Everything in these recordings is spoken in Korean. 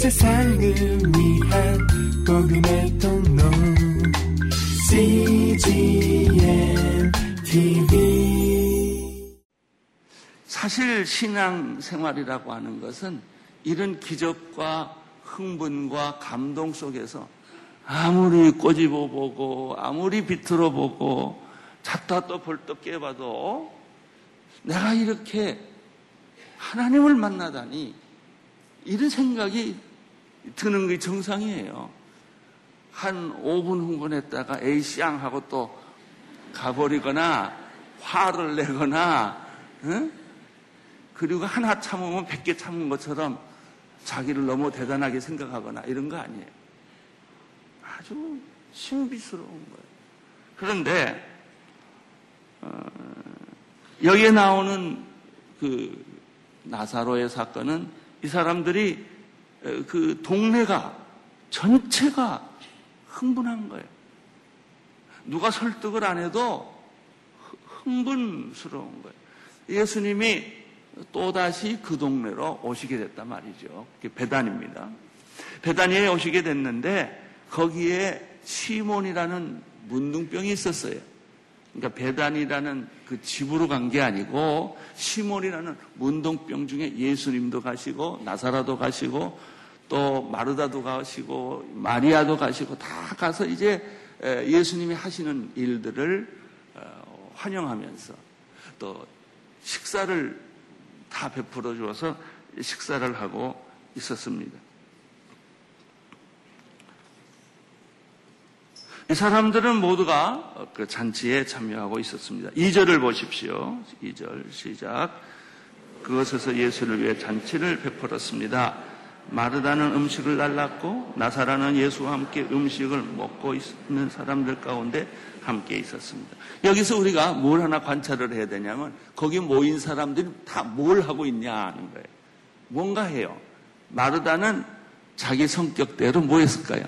세상을 위한 복음의 통로. CGM TV 사실 신앙 생활이라고 하는 것은 이런 기적과 흥분과 감동 속에서 아무리 꼬집어 보고 아무리 비틀어 보고 잤다 또 벌떡 깨봐도 내가 이렇게 하나님을 만나다니 이런 생각이 드는 게 정상이에요. 한 5분 흥분했다가 에이씨앙 하고 또 가버리거나 화를 내거나 응? 그리고 하나 참으면 100개 참은 것처럼 자기를 너무 대단하게 생각하거나 이런 거 아니에요. 아주 신비스러운 거예요. 그런데 어, 여기에 나오는 그 나사로의 사건은 이 사람들이 그 동네가 전체가 흥분한 거예요. 누가 설득을 안 해도 흥분스러운 거예요. 예수님이 또다시 그 동네로 오시게 됐단 말이죠. 배단입니다. 배단에 오시게 됐는데 거기에 시몬이라는 문둥병이 있었어요. 그러니까 배단이라는 그 집으로 간 게 아니고 시몬이라는 문둥병 중에 예수님도 가시고 나사라도 가시고 또 마르다도 가시고 마리아도 가시고 다 가서 이제 예수님이 하시는 일들을 어, 환영하면서 또 식사를 다 베풀어 주어서 식사를 하고 있었습니다. 사람들은 모두가 그 잔치에 참여하고 있었습니다. 2절을 보십시오. 2절 시작. 그것에서 예수를 위해 잔치를 베풀었습니다. 마르다는 음식을 날랐고 나사라는 예수와 함께 음식을 먹고 있는 사람들 가운데 함께 있었습니다. 여기서 우리가 뭘 하나 관찰을 해야 되냐면 거기 모인 사람들이 다 뭘 하고 있냐 하는 거예요. 뭔가 해요. 마르다는 자기 성격대로 뭐 했을까요?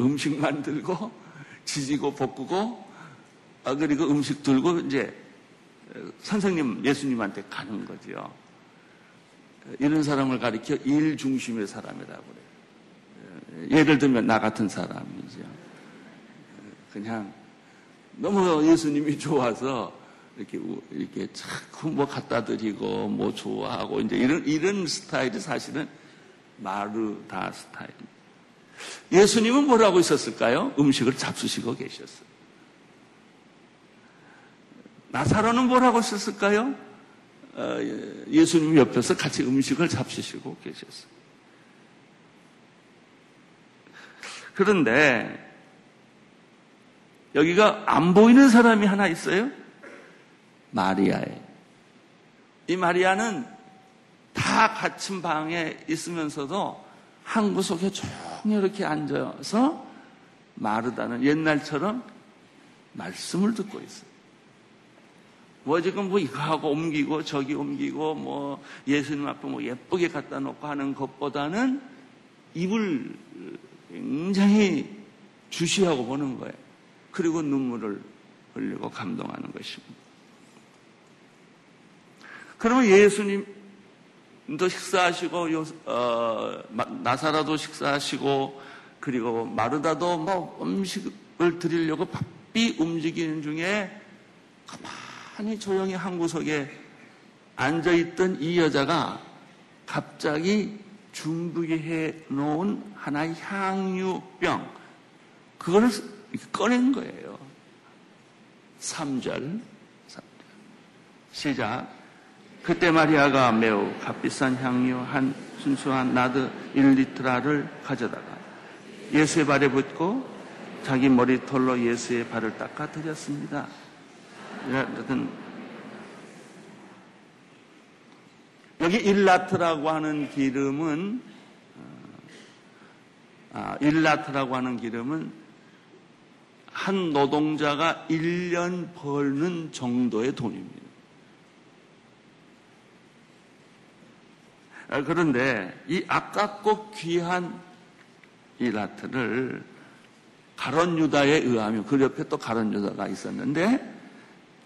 음식 만들고 지지고 볶고 아, 그리고 음식 들고 이제 선생님 예수님한테 가는 거죠. 이런 사람을 가리켜 일 중심의 사람이라고 그래요. 예를 들면 나 같은 사람이죠. 그냥 너무 예수님이 좋아서 이렇게 이렇게 자꾸 뭐 갖다 드리고 뭐 좋아하고 이제 이런 이런 스타일이 사실은 마르다 스타일입니다. 예수님은 뭐라고 있었을까요? 음식을 잡수시고 계셨어요. 나사로는 뭐라고 있었을까요? 어, 예수님 옆에서 같이 음식을 잡수시고 계셨어요. 그런데 여기가 안 보이는 사람이 하나 있어요. 마리아예요. 이 마리아는 다 갇힌 방에 있으면서도 한 구석에 조용히 이렇게 앉아서 마르다는 옛날처럼 말씀을 듣고 있어요. 뭐 지금 뭐 이거 하고 옮기고 저기 옮기고 뭐 예수님 앞에 뭐 예쁘게 갖다 놓고 하는 것보다는 입을 굉장히 주시하고 보는 거예요. 그리고 눈물을 흘리고 감동하는 것입니다. 그러면 예수님 도 식사하시고 어, 나사라도 식사하시고 그리고 마르다도 뭐 음식을 드리려고 바삐 움직이는 중에 가만히 조용히 한 구석에 앉아 있던 이 여자가 갑자기 준비해 놓은 하나의 향유병 그거를 꺼낸 거예요. 3절. 시작. 그때 마리아가 매우 값비싼 향유 한 순수한 나드 1리트라를 가져다가 예수의 발에 붓고 자기 머리털로 예수의 발을 닦아 드렸습니다. 여튼 여기 일라트라고 하는 기름은 어, 아, 일라트라고 하는 기름은 한 노동자가 1년 벌는 정도의 돈입니다. 그런데 이 아깝고 귀한 이 라트를 가론 유다에 의하면 그 옆에 또 가론 유다가 있었는데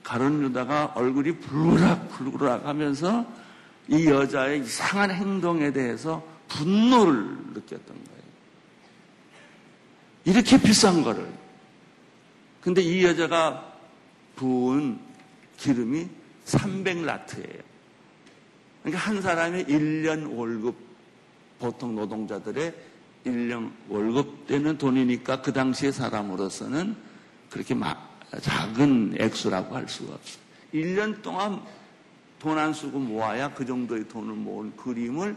가론 유다가 얼굴이 불그락 불그락 하면서 이 여자의 이상한 행동에 대해서 분노를 느꼈던 거예요. 이렇게 비싼 거를. 근데 이 여자가 부은 기름이 300라트예요. 그러니까 한 사람의 1년 월급, 보통 노동자들의 1년 월급 되는 돈이니까 그 당시의 사람으로서는 그렇게 작은 액수라고 할 수가 없어요. 1년 동안 돈 안 쓰고 모아야 그 정도의 돈을 모은 그림을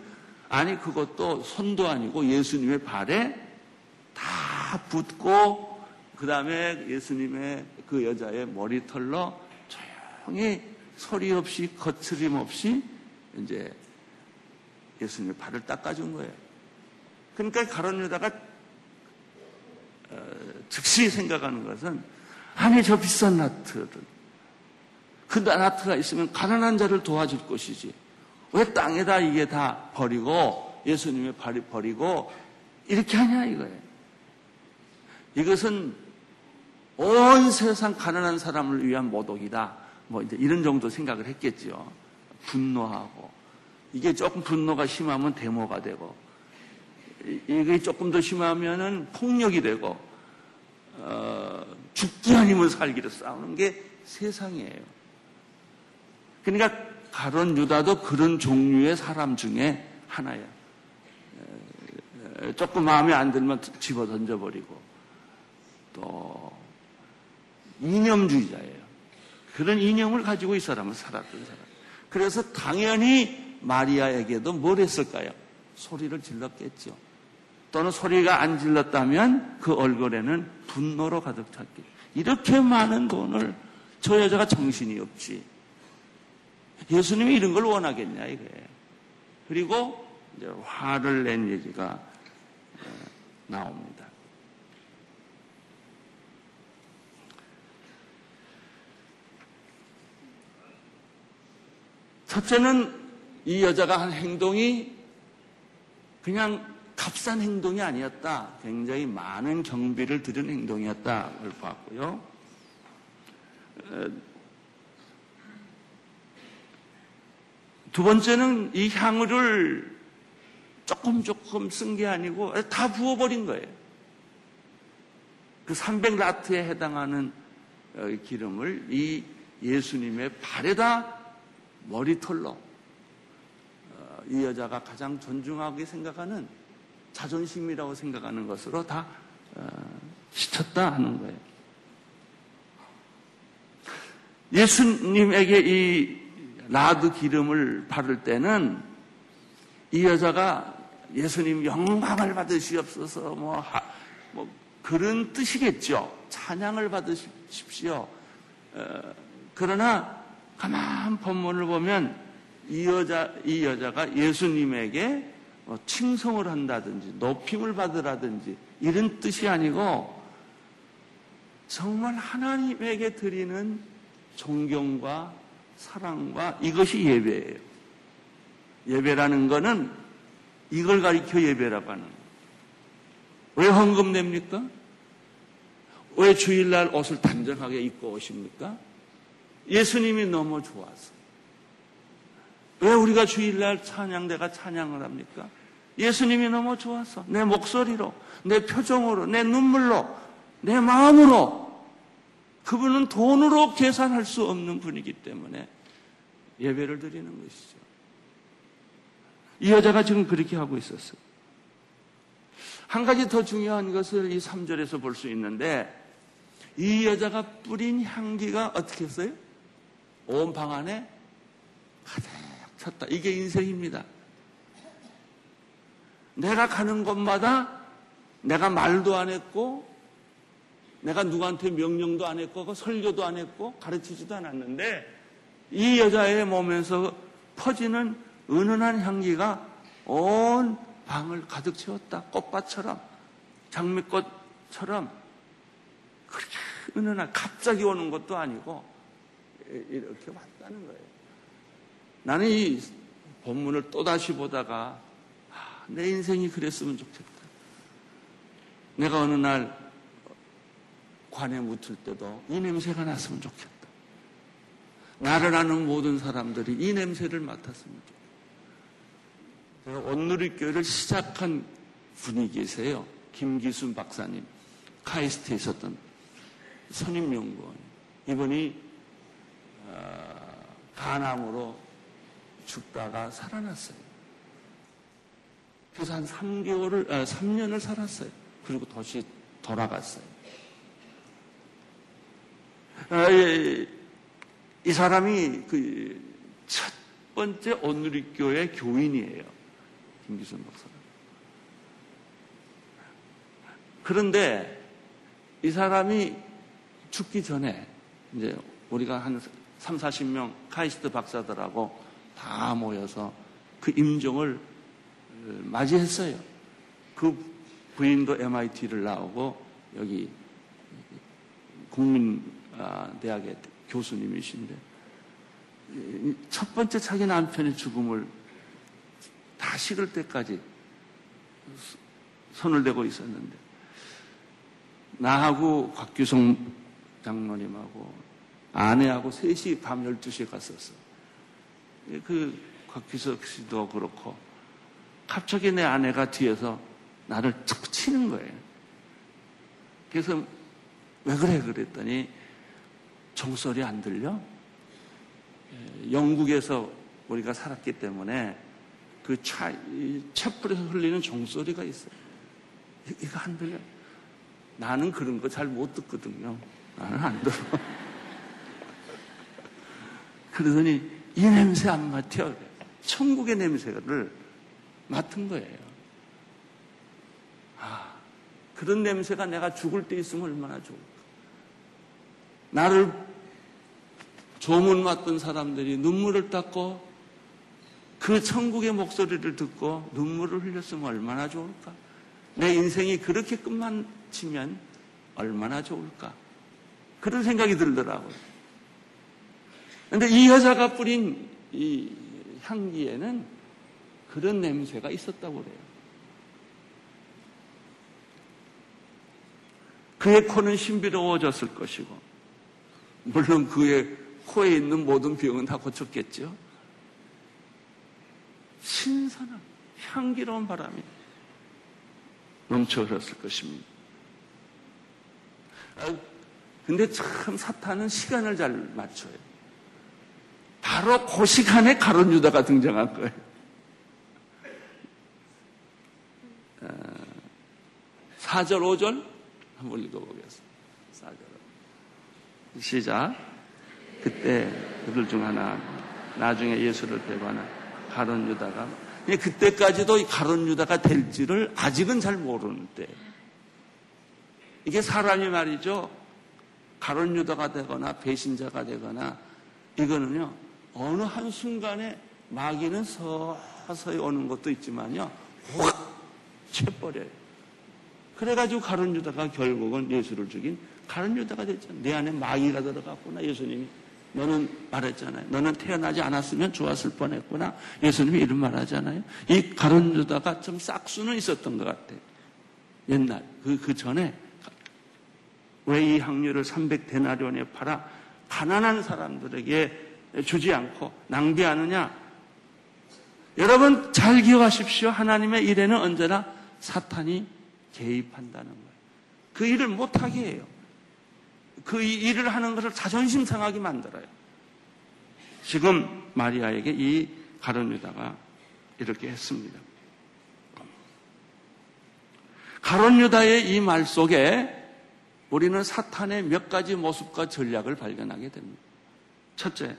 아니 그것도 손도 아니고 예수님의 발에 다 붓고 그 다음에 예수님의 그 여자의 머리털로 조용히 소리 없이 거칠림 없이 이제 예수님의 발을 닦아준 거예요. 그러니까 가론 유다가 어, 즉시 생각하는 것은 아니 저 비싼 나트를 그 나트가 있으면 가난한 자를 도와줄 것이지 왜 땅에다 이게 다 버리고 예수님의 발이 버리고 이렇게 하냐 이거예요. 이것은 온 세상 가난한 사람을 위한 모독이다. 뭐 이제 이런 정도 생각을 했겠죠. 분노하고 이게 조금 분노가 심하면 데모가 되고 이게 조금 더 심하면은 폭력이 되고 어, 죽기 아니면 살기로 싸우는 게 세상이에요. 그러니까 가론 유다도 그런 종류의 사람 중에 하나야. 조금 마음에 안 들면 집어 던져버리고 또 이념주의자예요. 그런 이념을 가지고 이 사람은 살았던 사람. 그래서 당연히 마리아에게도 뭘 했을까요? 소리를 질렀겠죠. 또는 소리가 안 질렀다면 그 얼굴에는 분노로 가득 찼겠죠. 이렇게 많은 돈을 저 여자가 정신이 없지. 예수님이 이런 걸 원하겠냐 이거예요. 그리고 화를 낸 얘기가 어, 나옵니다. 첫째는 이 여자가 한 행동이 그냥 값싼 행동이 아니었다. 굉장히 많은 경비를 들인 행동이었다를 봤고요. 어, 두 번째는 이 향을 조금 조금 쓴 게 아니고 다 부어버린 거예요. 그 300라트에 해당하는 어, 기름을 이 예수님의 발에다 머리털로 어, 이 여자가 가장 존중하게 생각하는 자존심이라고 생각하는 것으로 다 어, 시쳤다 하는 거예요. 예수님에게 이 라드 기름을 바를 때는 이 여자가 예수님 영광을 받으시옵소서 뭐, 하, 뭐 그런 뜻이겠죠. 찬양을 받으십시오. 어, 그러나 가만 본문을 보면 이 여자 이 여자가 예수님에게 뭐 칭송을 한다든지 높임을 받으라든지 이런 뜻이 아니고 정말 하나님에게 드리는 존경과 사랑과 이것이 예배예요. 예배라는 것은 이걸 가리켜 예배라고 하는 거예요. 왜 헌금 냅니까? 왜 주일날 옷을 단정하게 입고 오십니까? 예수님이 너무 좋아서. 왜 우리가 주일날 찬양대가 찬양을 합니까? 예수님이 너무 좋아서 내 목소리로, 내 표정으로, 내 눈물로, 내 마음으로 그분은 돈으로 계산할 수 없는 분이기 때문에 예배를 드리는 것이죠. 이 여자가 지금 그렇게 하고 있었어요. 한 가지 더 중요한 것을 이 3절에서 볼 수 있는데 이 여자가 뿌린 향기가 어떻게 했어요? 온 방 안에 가득 찼다. 이게 인생입니다. 내가 가는 곳마다 내가 말도 안 했고 내가 누구한테 명령도 안 했고 그 설교도 안 했고 가르치지도 않았는데 이 여자의 몸에서 퍼지는 은은한 향기가 온 방을 가득 채웠다. 꽃밭처럼 장미꽃처럼 그렇게 은은한 갑자기 오는 것도 아니고 이렇게 왔다는 거예요. 나는 이 본문을 또다시 보다가 아, 내 인생이 그랬으면 좋겠다. 내가 어느 날 관에 묻힐 때도 이 냄새가 났으면 좋겠다. 나를 아는 모든 사람들이 이 냄새를 맡았으면 좋겠다. 제가 온누리교회를 시작한 분이 계세요. 김기순 박사님. 카이스트에 있었던 선임연구원. 이분이 어, 간암으로 죽다가 살아났어요. 그래서 한 3개월을, 아, 3년을 살았어요. 그리고 다시 돌아갔어요. 아, 이, 이 사람이 그 첫 번째 온누리교회 교인이에요. 김기순 박사. 그런데 이 사람이 죽기 전에 이제 우리가 한 3, 40명 카이스트 박사들하고 다 모여서 그 임종을 맞이했어요. 그 부인도 MIT를 나오고 여기 국민대학의 교수님이신데 첫 번째 자기 남편의 죽음을 다 식을 때까지 손을 대고 있었는데 나하고 곽규성 장로님하고 아내하고 셋이 밤 12시에 갔었어. 그 곽규석 씨도 그렇고 갑자기 내 아내가 뒤에서 나를 툭 치는 거예요. 그래서 왜 그래 그랬더니 종소리 안 들려? 예, 영국에서 우리가 살았기 때문에 그 차, 촛불에서 흘리는 종소리가 있어요. 이거 안 들려? 나는 그런 거 잘 못 듣거든요. 나는 안 들어. 그러더니 이 냄새 안 맡혀. 천국의 냄새를 맡은 거예요. 아, 그런 냄새가 내가 죽을 때 있으면 얼마나 좋을까. 나를 조문 맡던 사람들이 눈물을 닦고 그 천국의 목소리를 듣고 눈물을 흘렸으면 얼마나 좋을까. 내 인생이 그렇게 끝만 치면 얼마나 좋을까. 그런 생각이 들더라고요. 근데 이 여자가 뿌린 이 향기에는 그런 냄새가 있었다고 그래요. 그의 코는 신비로워졌을 것이고, 물론 그의 코에 있는 모든 병은 다 고쳤겠죠. 신선한 향기로운 바람이 넘쳐 흘렀을 것입니다. 아, 근데 참 사탄은 시간을 잘 맞춰요. 바로 그 시간에 가론 유다가 등장한 거예요. 4절, 아, 5절 한번 읽어보겠습니다. 4절. 시작. 그때 그들 중 하나 나중에 예수를 배반한 가론 유다가 그때까지도 가론 유다가 될지를 아직은 잘 모르는 때 이게 사람이 말이죠. 가론 유다가 되거나 배신자가 되거나 이거는요. 어느 한순간에 마귀는 서서히 오는 것도 있지만요. 확 채버려요. 그래가지고 가론 유다가 결국은 예수를 죽인 가론 유다가 됐잖아요. 내 안에 마귀가 들어갔구나. 예수님이 너는 말했잖아요. 너는 태어나지 않았으면 좋았을 뻔했구나. 예수님이 이런 말 하잖아요. 이 가론 유다가 좀 싹수는 있었던 것 같아요. 옛날 그, 그 전에 왜 이 항류를 300 데나리온에 팔아 가난한 사람들에게 주지 않고 낭비하느냐? 여러분 잘 기억하십시오. 하나님의 일에는 언제나 사탄이 개입한다는 거예요. 그 일을 못하게 해요. 그 일을 하는 것을 자존심 상하게 만들어요. 지금 마리아에게 이 가론 유다가 이렇게 했습니다. 가론 유다의 이 말 속에 우리는 사탄의 몇 가지 모습과 전략을 발견하게 됩니다. 첫째,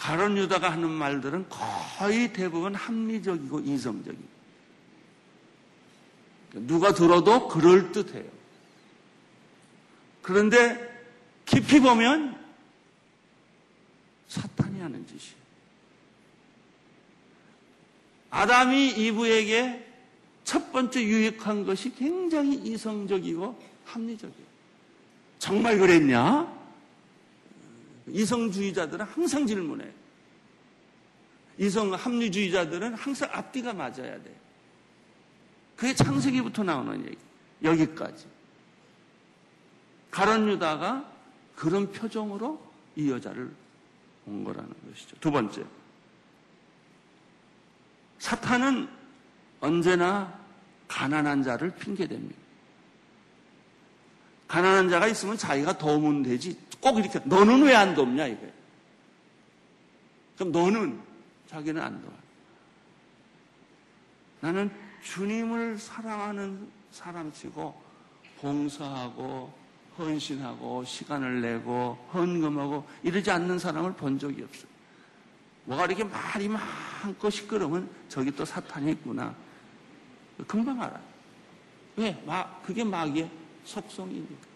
가론 유다가 하는 말들은 거의 대부분 합리적이고 이성적이고 누가 들어도 그럴듯해요. 그런데 깊이 보면 사탄이 하는 짓이에요. 아담이 이브에게 첫 번째 유익한 것이 굉장히 이성적이고 합리적이에요. 정말 그랬냐? 이성주의자들은 항상 질문해요. 이성 합리주의자들은 항상 앞뒤가 맞아야 돼. 그게 창세기부터 나오는 얘기. 여기까지. 가론 유다가 그런 표정으로 이 여자를 온 거라는 것이죠. 두 번째. 사탄은 언제나 가난한 자를 핑계댑니다. 가난한 자가 있으면 자기가 도우면 되지. 꼭 이렇게, 너는 왜 안 돕냐, 이거예요. 그럼 너는, 자기는 안 도와. 나는 주님을 사랑하는 사람치고 봉사하고 헌신하고 시간을 내고 헌금하고 이러지 않는 사람을 본 적이 없어요. 뭐가 이렇게 말이 많고 시끄러우면 저기 또 사탄이 있구나. 금방 알아요. 왜? 막, 그게 마귀의 속성이니까.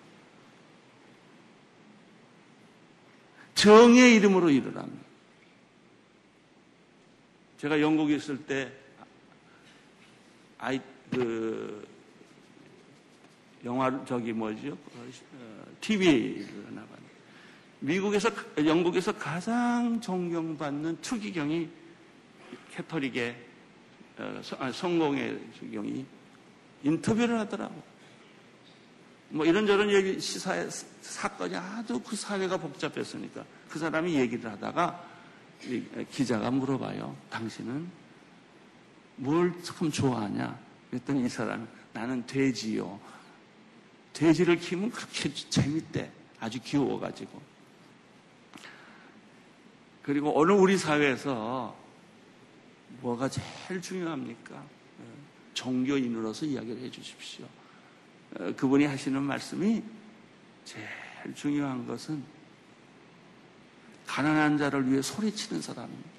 정의 이름으로 일어납니다. 제가 영국에 있을 때, 아이, 그, 영화, 저기 뭐죠? TV를 나가는. 미국에서, 영국에서 가장 존경받는 추기경이 캐터릭의 어, 아, 성공의 추기경이 인터뷰를 하더라고. 뭐 이런저런 얘기, 시사의 사건이 아주 그 사회가 복잡했으니까 그 사람이 얘기를 하다가 기자가 물어봐요. 당신은 뭘참 좋아하냐? 그랬더니 이 사람이 나는 돼지요. 돼지를 키우면 그렇게 재밌대. 아주 귀여워가지고. 그리고 어느 우리 사회에서 뭐가 제일 중요합니까? 어, 종교인으로서 이야기를 해 주십시오. 어, 그분이 하시는 말씀이 제일 중요한 것은 가난한 자를 위해 소리치는 사람입니다.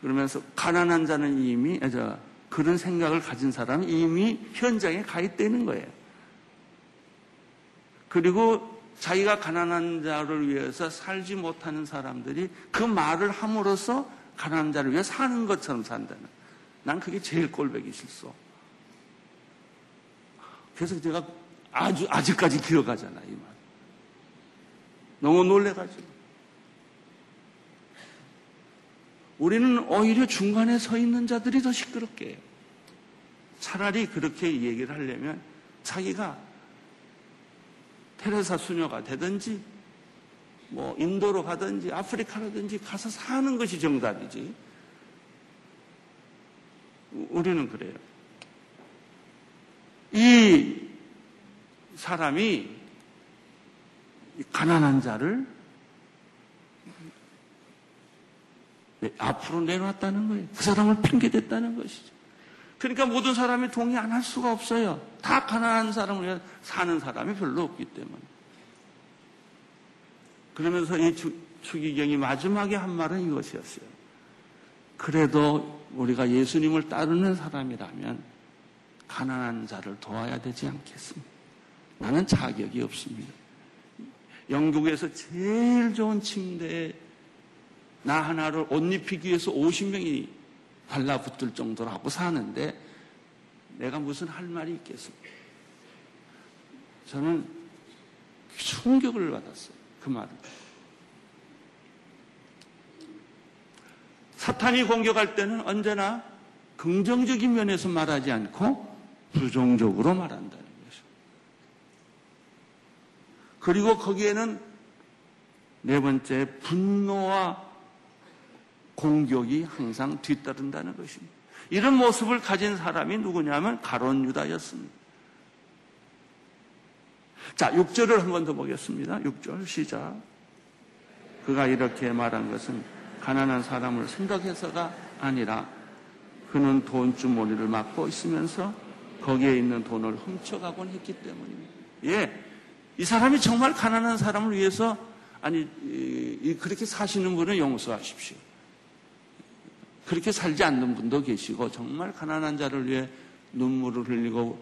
그러면서 가난한 자는 이미 저, 그런 생각을 가진 사람이 이미 현장에 가 있다는 거예요. 그리고 자기가 가난한 자를 위해서 살지 못하는 사람들이 그 말을 함으로써 가난한 자를 위해 사는 것처럼 산다는. 난 그게 제일 꼴배기 싫소. 그래서 제가 아주, 아직까지 기억하잖아, 이 말. 너무 놀래가지고. 우리는 오히려 중간에 서 있는 자들이 더 시끄럽게 해요. 차라리 그렇게 얘기를 하려면 자기가 테레사 수녀가 되든지 뭐 인도로 가든지 아프리카라든지 가서 사는 것이 정답이지. 우리는 그래요. 이 사람이 가난한 자를 앞으로 내놨다는 거예요. 그 사람을 핑계댔다는 것이죠. 그러니까 모든 사람이 동의 안 할 수가 없어요. 다 가난한 사람을 위해 사는 사람이 별로 없기 때문에. 그러면서 이 추기경이 마지막에 한 말은 이것이었어요. 그래도 우리가 예수님을 따르는 사람이라면 가난한 자를 도와야 되지 않겠습니까? 나는 자격이 없습니다. 영국에서 제일 좋은 침대에 나 하나를 옷 입히기 위해서 50명이 달라붙을 정도로 하고 사는데 내가 무슨 할 말이 있겠습니까? 저는 충격을 받았어요. 그 말을. 사탄이 공격할 때는 언제나 긍정적인 면에서 말하지 않고 부정적으로 말한다는 것이죠. 그리고 거기에는 네 번째 분노와 공격이 항상 뒤따른다는 것입니다. 이런 모습을 가진 사람이 누구냐면 가론 유다였습니다. 자, 6절을 한 번 더 보겠습니다. 6절 시작. 그가 이렇게 말한 것은 가난한 사람을 생각해서가 아니라 그는 돈 주머니를 막고 있으면서 거기에 있는 돈을 훔쳐가곤 했기 때문입니다. 예. 이 사람이 정말 가난한 사람을 위해서 아니 그렇게 사시는 분은 용서하십시오. 그렇게 살지 않는 분도 계시고 정말 가난한 자를 위해 눈물을 흘리고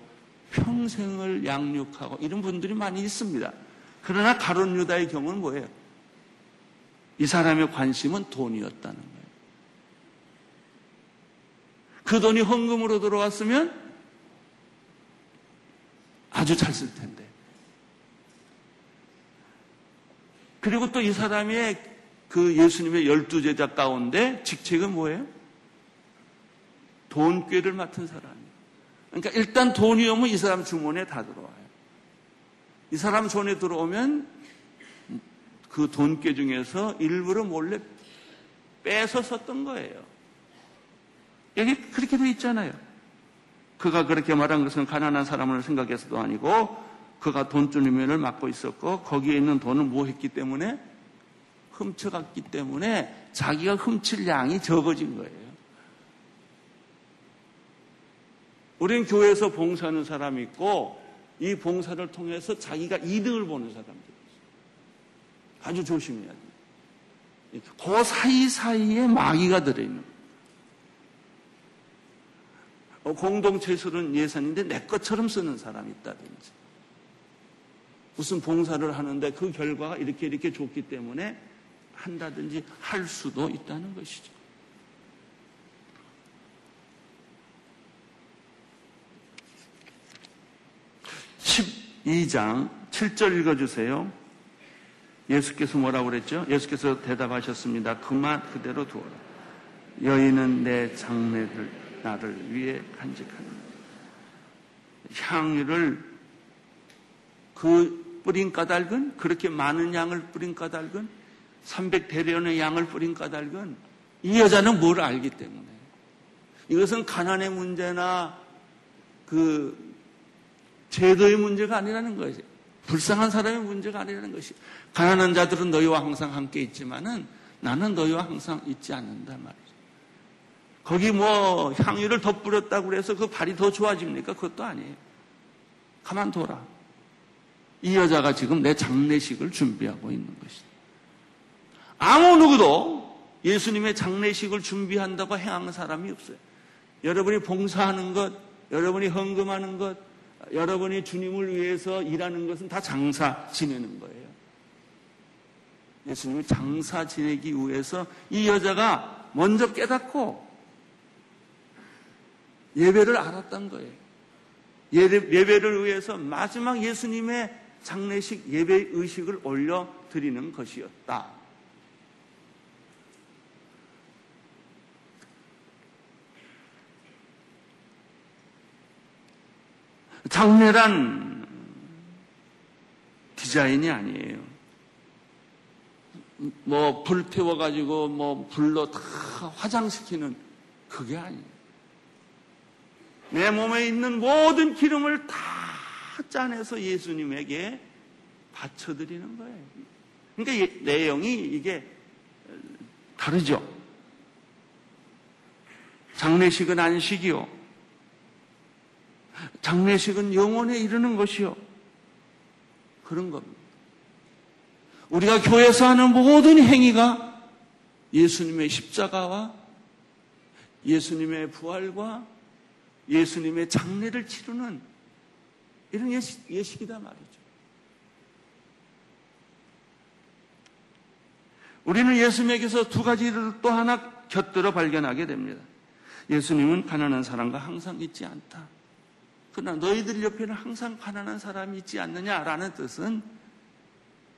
평생을 양육하고 이런 분들이 많이 있습니다. 그러나 가론 유다의 경우는 뭐예요? 이 사람의 관심은 돈이었다는 거예요. 그 돈이 헌금으로 들어왔으면 아주 잘 쓸 텐데. 그리고 또 이 사람의 그 예수님의 열두 제자 가운데 직책은 뭐예요? 돈꾀를 맡은 사람이에요. 그러니까 일단 돈이 오면 이 사람 주머니에 다 들어와요. 이 사람 손에 들어오면 그 돈꾀 중에서 일부러 몰래 빼서 썼던 거예요. 여기 그렇게 되어 있잖아요. 그가 그렇게 말한 것은 가난한 사람을 생각해서도 아니고 그가 돈주님면을 맡고 있었고 거기에 있는 돈을 뭐 했기 때문에 훔쳐갔기 때문에 자기가 훔칠 양이 적어진 거예요. 우리는 교회에서 봉사하는 사람이 있고 이 봉사를 통해서 자기가 이득을 보는 사람들 있어요. 아주 조심해야 돼요. 그 사이사이에 마귀가 들어있는 거예요. 어, 공동체술은 예산인데 내 것처럼 쓰는 사람이 있다든지 무슨 봉사를 하는데 그 결과가 이렇게 이렇게 좋기 때문에 한다든지 할 수도 있다는 것이죠. 12장 7절 읽어주세요. 예수께서 뭐라고 그랬죠? 예수께서 대답하셨습니다. 그만 그대로 두어라. 여인은 내 장례를 나를 위해 간직하는 향유를 그 뿌린 까닭은 그렇게 많은 양을 뿌린 까닭은 300대련의 양을 뿌린 까닭은 이 여자는 뭘 알기 때문에 이것은 가난의 문제나 그 제도의 문제가 아니라는 것이 불쌍한 사람의 문제가 아니라는 것이 가난한 자들은 너희와 항상 함께 있지만은 나는 너희와 항상 있지 않는다 말이죠. 거기 뭐 향유를 더 뿌렸다고 그래서 그 발이 더 좋아집니까? 그것도 아니에요. 가만둬라. 이 여자가 지금 내 장례식을 준비하고 있는 것이다. 아무 누구도 예수님의 장례식을 준비한다고 행하는 사람이 없어요. 여러분이 봉사하는 것, 여러분이 헌금하는 것, 여러분이 주님을 위해서 일하는 것은 다 장사 지내는 거예요. 예수님이 장사 지내기 위해서 이 여자가 먼저 깨닫고 예배를 알았던 거예요. 예배 를 위해서 마지막 예수님의 장례식 예배 의식을 올려 드리는 것이었다. 장례란 디자인이 아니에요. 뭐 불태워가지고 뭐 불로 다 화장시키는 그게 아니에요. 내 몸에 있는 모든 기름을 다 짜내서 예수님에게 바쳐드리는 거예요. 그러니까 내용이 이게 다르죠. 장례식은 안식이요. 장례식은 영원에 이르는 것이요. 그런 겁니다. 우리가 교회에서 하는 모든 행위가 예수님의 십자가와 예수님의 부활과 예수님의 장례를 치르는 이런 예식, 예식이다 말이죠. 우리는 예수님에게서 두 가지를 또 하나 곁들여 발견하게 됩니다. 예수님은 가난한 사람과 항상 있지 않다. 그러나 너희들 옆에는 항상 가난한 사람이 있지 않느냐라는 뜻은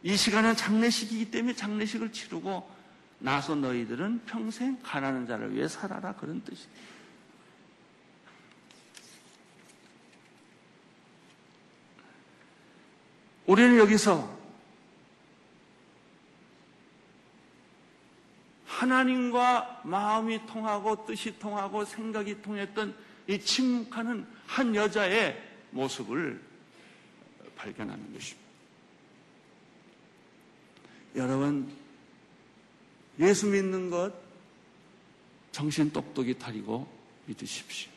이 시간은 장례식이기 때문에 장례식을 치르고 나서 너희들은 평생 가난한 자를 위해 살아라 그런 뜻이에요. 우리는 여기서 하나님과 마음이 통하고 뜻이 통하고 생각이 통했던 이 침묵하는 한 여자의 모습을 발견하는 것입니다. 여러분, 예수 믿는 것 정신 똑똑히 타리고 믿으십시오.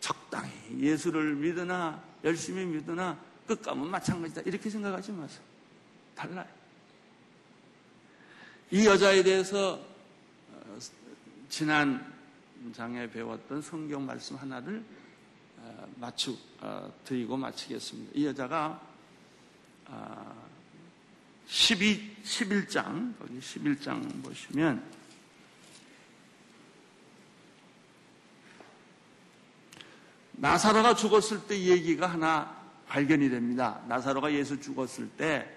적당히 예수를 믿으나 열심히 믿으나 끝감은 마찬가지다. 이렇게 생각하지 마세요. 달라요. 이 여자에 대해서 어, 지난 장에 배웠던 성경 말씀 하나를 어, 맞추 어, 드리고 마치겠습니다. 이 여자가 12, 11장, 거기 11장 보시면 나사로가 죽었을 때 얘기가 하나 발견이 됩니다. 나사로가 예수 죽었을 때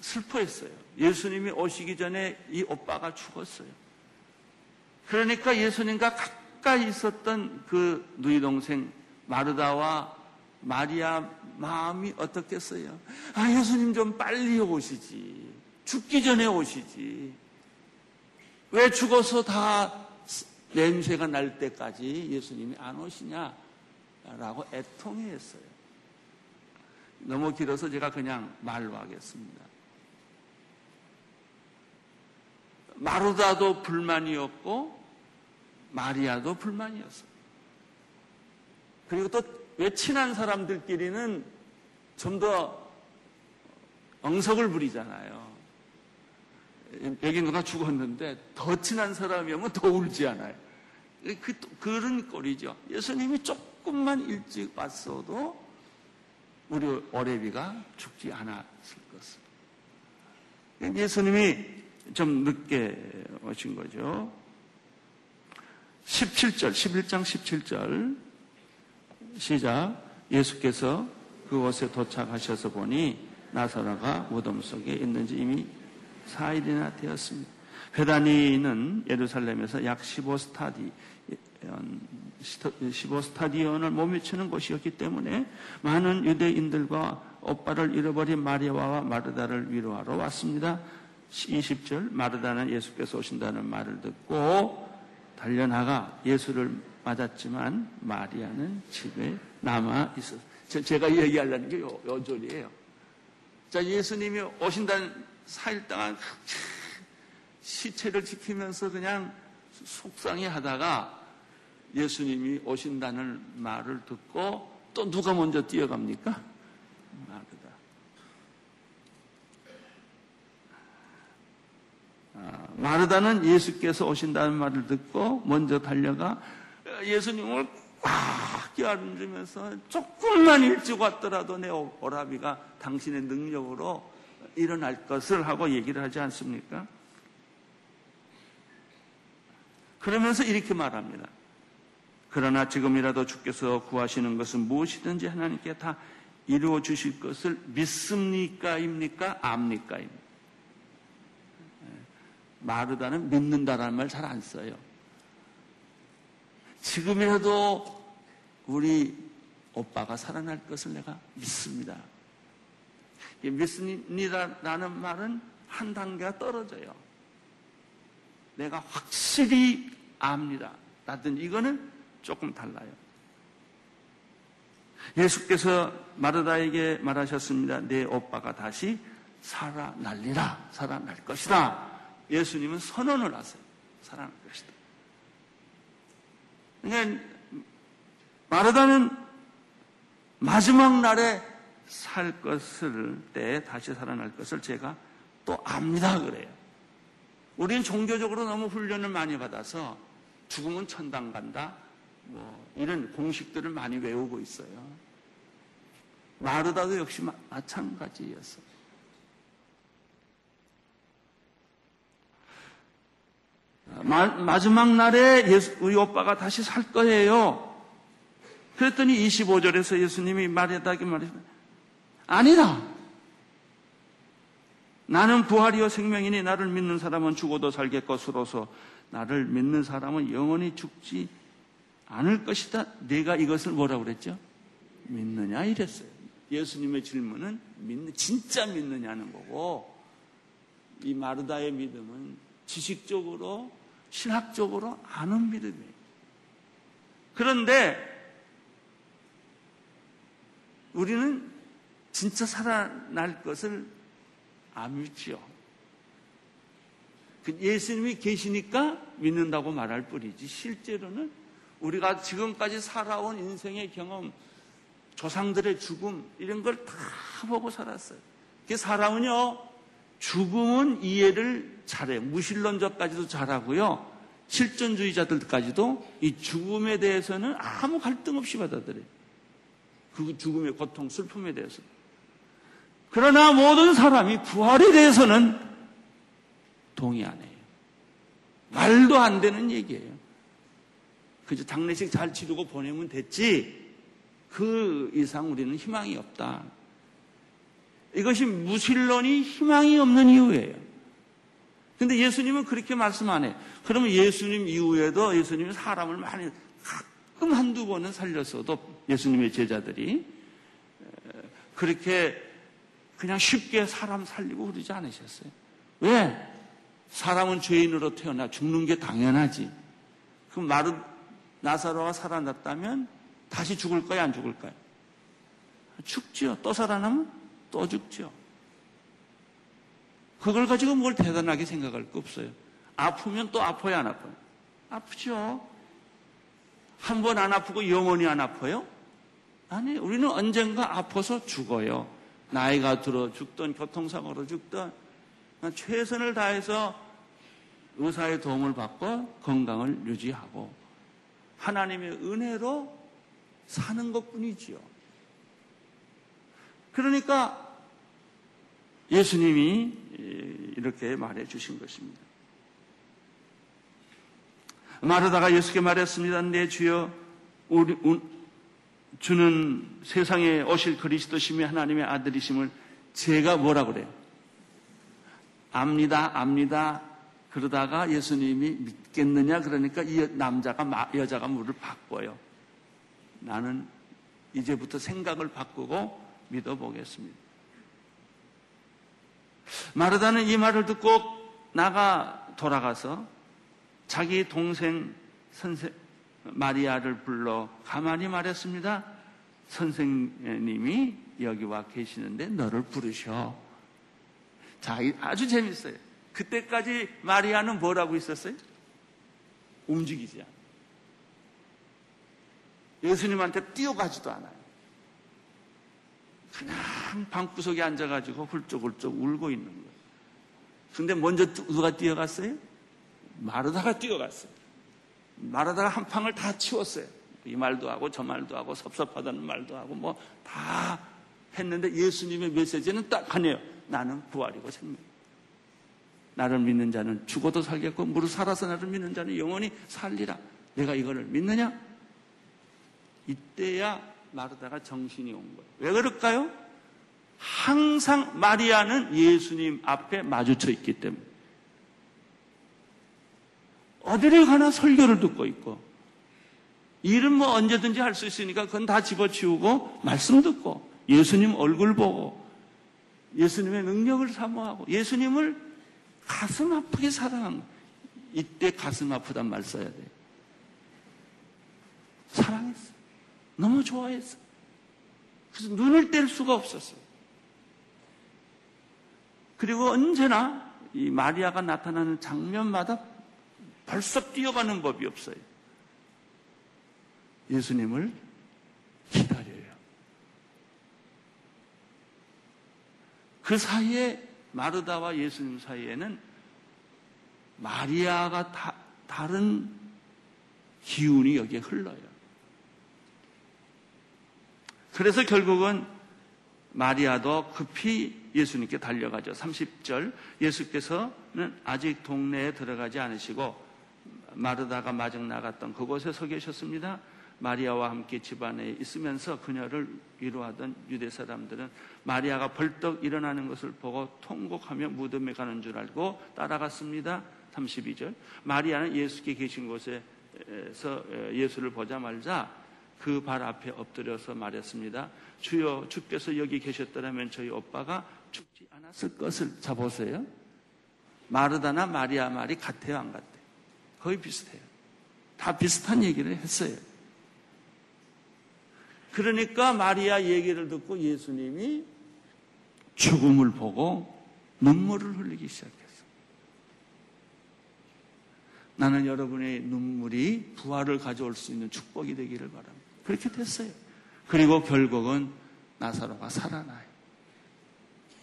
슬퍼했어요. 예수님이 오시기 전에 이 오빠가 죽었어요. 그러니까 예수님과 가까이 있었던 그 누이 동생 마르다와 마리아 마음이 어떻겠어요? 아, 예수님 좀 빨리 오시지. 죽기 전에 오시지. 왜 죽어서 다 냄새가 날 때까지 예수님이 안 오시냐? 라고 애통해했어요. 너무 길어서 제가 그냥 말로 하겠습니다. 마르다도 불만이었고 마리아도 불만이었어요. 그리고 또 왜 친한 사람들끼리는 좀 더 엉석을 부리잖아요. 여기 누가 죽었는데 더 친한 사람이면 더 울지 않아요. 그, 그런 꼴이죠. 예수님이 조금만 일찍 왔어도 우리 어레비가 죽지 않았을 것을. 예수님이 좀 늦게 오신 거죠. 17절, 11장 17절 시작. 예수께서 그곳에 도착하셔서 보니 나사로가 무덤 속에 있는지 이미 4일이나 되었습니다. 베다니는 예루살렘에서 약 15스타디 15 스타디언을 못 미치는 곳이었기 때문에 많은 유대인들과 오빠를 잃어버린 마리아와 마르다를 위로하러 왔습니다. 20절 마르다는 예수께서 오신다는 말을 듣고 달려나가 예수를 맞았지만 마리아는 집에 남아 있었어요. 제가 얘기하려는 게 요, 요 절이에요. 자, 예수님이 오신다는 4일 동안 시체를 지키면서 그냥 속상해 하다가 예수님이 오신다는 말을 듣고 또 누가 먼저 뛰어갑니까? 마르다. 아, 마르다는 예수께서 오신다는 말을 듣고 먼저 달려가 예수님을 꽉 껴안으면서 조금만 일찍 왔더라도 내 오라비가 당신의 능력으로 일어날 것을 하고 얘기를 하지 않습니까? 그러면서 이렇게 말합니다. 그러나 지금이라도 주께서 구하시는 것은 무엇이든지 하나님께 다 이루어 주실 것을 믿습니까? 입니까? 압니까? 입니까? 마르다는 믿는다라는 말 잘 안 써요. 지금이라도 우리 오빠가 살아날 것을 내가 믿습니다. 믿습니다라는 말은 한 단계가 떨어져요. 내가 확실히 압니다. 라든 이거는 조금 달라요. 예수께서 마르다에게 말하셨습니다. 내 오빠가 다시 살아날리라. 살아날 것이다. 예수님은 선언을 하세요. 살아날 것이다. 그러니까 마르다는 마지막 날에 살 것을 때 다시 살아날 것을 제가 또 압니다 그래요. 우리는 종교적으로 너무 훈련을 많이 받아서 죽으면 천당 간다. 뭐 이런 공식들을 많이 외우고 있어요. 마르다도 역시 마찬가지였어. 마, 지막 날에 예수, 우리 오빠가 다시 살 거예요. 그랬더니 25절에서 예수님이 말했다기 말했습니다. 아니다. 나는 부활이요 생명이니 나를 믿는 사람은 죽어도 살겠 것으로서 나를 믿는 사람은 영원히 죽지 않을 것이다. 내가 이것을 뭐라고 그랬죠? 믿느냐 이랬어요. 예수님의 질문은 믿는 진짜 믿느냐는 거고 이 마르다의 믿음은 지식적으로 신학적으로 아는 믿음이에요. 그런데 우리는 진짜 살아날 것을 안 믿죠. 그 예수님이 계시니까 믿는다고 말할 뿐이지 실제로는 우리가 지금까지 살아온 인생의 경험, 조상들의 죽음 이런 걸 다 보고 살았어요. 그 사람은요 죽음은 이해를 잘해요. 무신론자까지도 잘하고요. 실존주의자들까지도 이 죽음에 대해서는 아무 갈등 없이 받아들여요. 그 죽음의 고통, 슬픔에 대해서. 그러나 모든 사람이 부활에 대해서는 동의 안 해요. 말도 안 되는 얘기예요. 그저 장례식 잘 치르고 보내면 됐지. 그 이상 우리는 희망이 없다. 이것이 무신론이 희망이 없는 이유예요. 근데 예수님은 그렇게 말씀 안 해. 그러면 예수님 이후에도 예수님이 사람을 많이 가끔 한두 번은 살렸어도 예수님의 제자들이 그렇게 그냥 쉽게 사람 살리고 그러지 않으셨어요. 왜? 사람은 죄인으로 태어나 죽는 게 당연하지. 그럼 마르, 나사로가 살아났다면 다시 죽을 거야, 안 죽을 거야? 죽죠. 또 살아나면 또 죽죠. 그걸 가지고 뭘 대단하게 생각할 거 없어요. 아프면 또 아파요, 안 아파요? 아프죠. 한 번 안 아프고 영원히 안 아파요? 아니, 우리는 언젠가 아파서 죽어요. 나이가 들어 죽던 교통사고로 죽던 최선을 다해서 의사의 도움을 받고 건강을 유지하고 하나님의 은혜로 사는 것 뿐이지요. 그러니까 예수님이 이렇게 말해 주신 것입니다. 마르다가 예수께 말했습니다. 내 주여, 우리, 주는 세상에 오실 그리스도심이 하나님의 아들이심을 제가 뭐라 그래요? 압니다, 압니다. 그러다가 예수님이 믿겠느냐? 그러니까 이 남자가, 여자가 물을 바꿔요. 나는 이제부터 생각을 바꾸고 믿어보겠습니다. 마르다는 이 말을 듣고 나가 돌아가서 자기 동생 선생 마리아를 불러 가만히 말했습니다. 선생님이 여기 와 계시는데 너를 부르셔. 자, 아주 재밌어요. 그때까지 마리아는 뭐라고 있었어요? 움직이지 않아. 예수님한테 뛰어가지도 않아요. 그냥 방구석에 앉아가지고 훌쩍훌쩍 울고 있는 거예요. 근데 먼저 누가 뛰어갔어요? 마르다가 뛰어갔어요. 마르다가 한 팡을 다 치웠어요. 이 말도 하고 저 말도 하고 섭섭하다는 말도 하고 뭐 다 했는데 예수님의 메시지는 딱 하네요. 나는 부활이고 생명. 나를 믿는 자는 죽어도 살겠고 무릇 살아서 나를 믿는 자는 영원히 살리라. 내가 이거를 믿느냐? 이때야 마르다가 정신이 온 거예요. 왜 그럴까요? 항상 마리아는 예수님 앞에 마주쳐 있기 때문에. 어디를 가나 설교를 듣고 있고, 일은 뭐 언제든지 할 수 있으니까 그건 다 집어치우고, 말씀 듣고, 예수님 얼굴 보고, 예수님의 능력을 사모하고, 예수님을 가슴 아프게 사랑한 거. 이때 가슴 아프단 말 써야 돼. 사랑했어. 너무 좋아했어. 그래서 눈을 뗄 수가 없었어요. 그리고 언제나 이 마리아가 나타나는 장면마다 벌써 뛰어가는 법이 없어요. 예수님을 기다려요. 그 사이에 마르다와 예수님 사이에는 마리아가 다, 다른 기운이 여기에 흘러요. 그래서 결국은 마리아도 급히 예수님께 달려가죠. 30절 예수께서는 아직 동네에 들어가지 않으시고 마르다가 마중 나갔던 그곳에 서 계셨습니다. 마리아와 함께 집안에 있으면서 그녀를 위로하던 유대 사람들은 마리아가 벌떡 일어나는 것을 보고 통곡하며 무덤에 가는 줄 알고 따라갔습니다. 32절. 마리아는 예수께 계신 곳에서 예수를 보자말자 그 발 앞에 엎드려서 말했습니다. 주여 주께서 여기 계셨더라면 저희 오빠가 죽지 않았을 것을 자보세요. 마르다나 마리아 말이 같아요, 안 같아요? 거의 비슷해요. 다 비슷한 얘기를 했어요. 그러니까 마리아 얘기를 듣고 예수님이 죽음을 보고 눈물을 흘리기 시작했어. 나는 여러분의 눈물이 부활을 가져올 수 있는 축복이 되기를 바랍니다. 그렇게 됐어요. 그리고 결국은 나사로가 살아나요.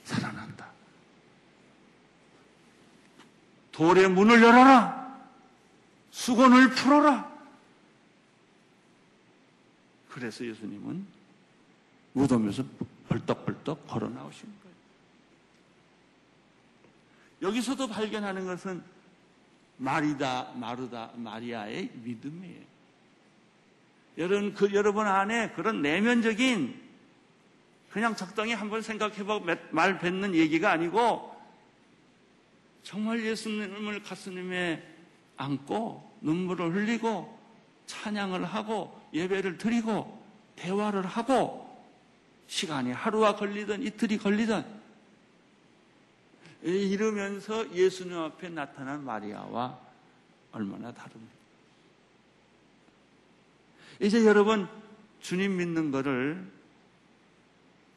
살아난다. 돌의 문을 열어라. 수건을 풀어라. 그래서 예수님은 무덤에서 벌떡벌떡 걸어 나오신 거예요. 여기서도 발견하는 것은 마리다, 마르다, 마리아의 믿음이에요. 여러분, 그, 여러분 안에 그런 내면적인 그냥 적당히 한번 생각해보고 말 뱉는 얘기가 아니고 정말 예수님을 가슴에 안고 눈물을 흘리고 찬양을 하고 예배를 드리고 대화를 하고 시간이 하루가 걸리든 이틀이 걸리든 이러면서 예수님 앞에 나타난 마리아와 얼마나 다릅니까? 이제 여러분 주님 믿는 거를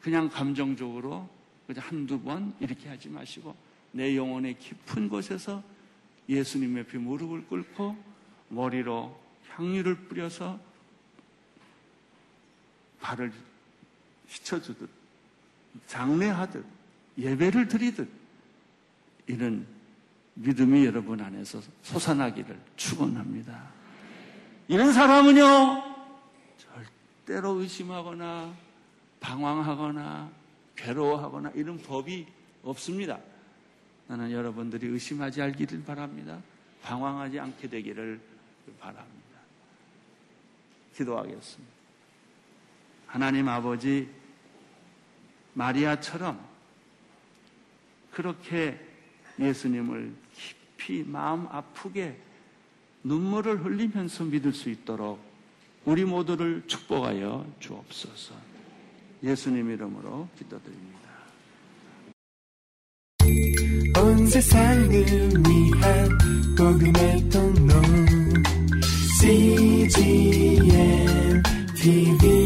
그냥 감정적으로 그냥 한두 번 이렇게 하지 마시고 내 영혼의 깊은 곳에서 예수님 옆에 무릎을 꿇고 머리로 향유를 뿌려서 발을 씻어주듯 장례하듯 예배를 드리듯 이런 믿음이 여러분 안에서 솟아나기를 축원합니다. 이런 사람은요 절대로 의심하거나 방황하거나 괴로워하거나 이런 법이 없습니다. 나는 여러분들이 의심하지 않기를 바랍니다. 방황하지 않게 되기를 바랍니다. 기도하겠습니다. 하나님 아버지 마리아처럼 그렇게 예수님을 깊이 마음 아프게 눈물을 흘리면서 믿을 수 있도록 우리 모두를 축복하여 주옵소서. 예수님 이름으로 기도드립니다. 온 세상을 위한 복음의 통로 CGM TV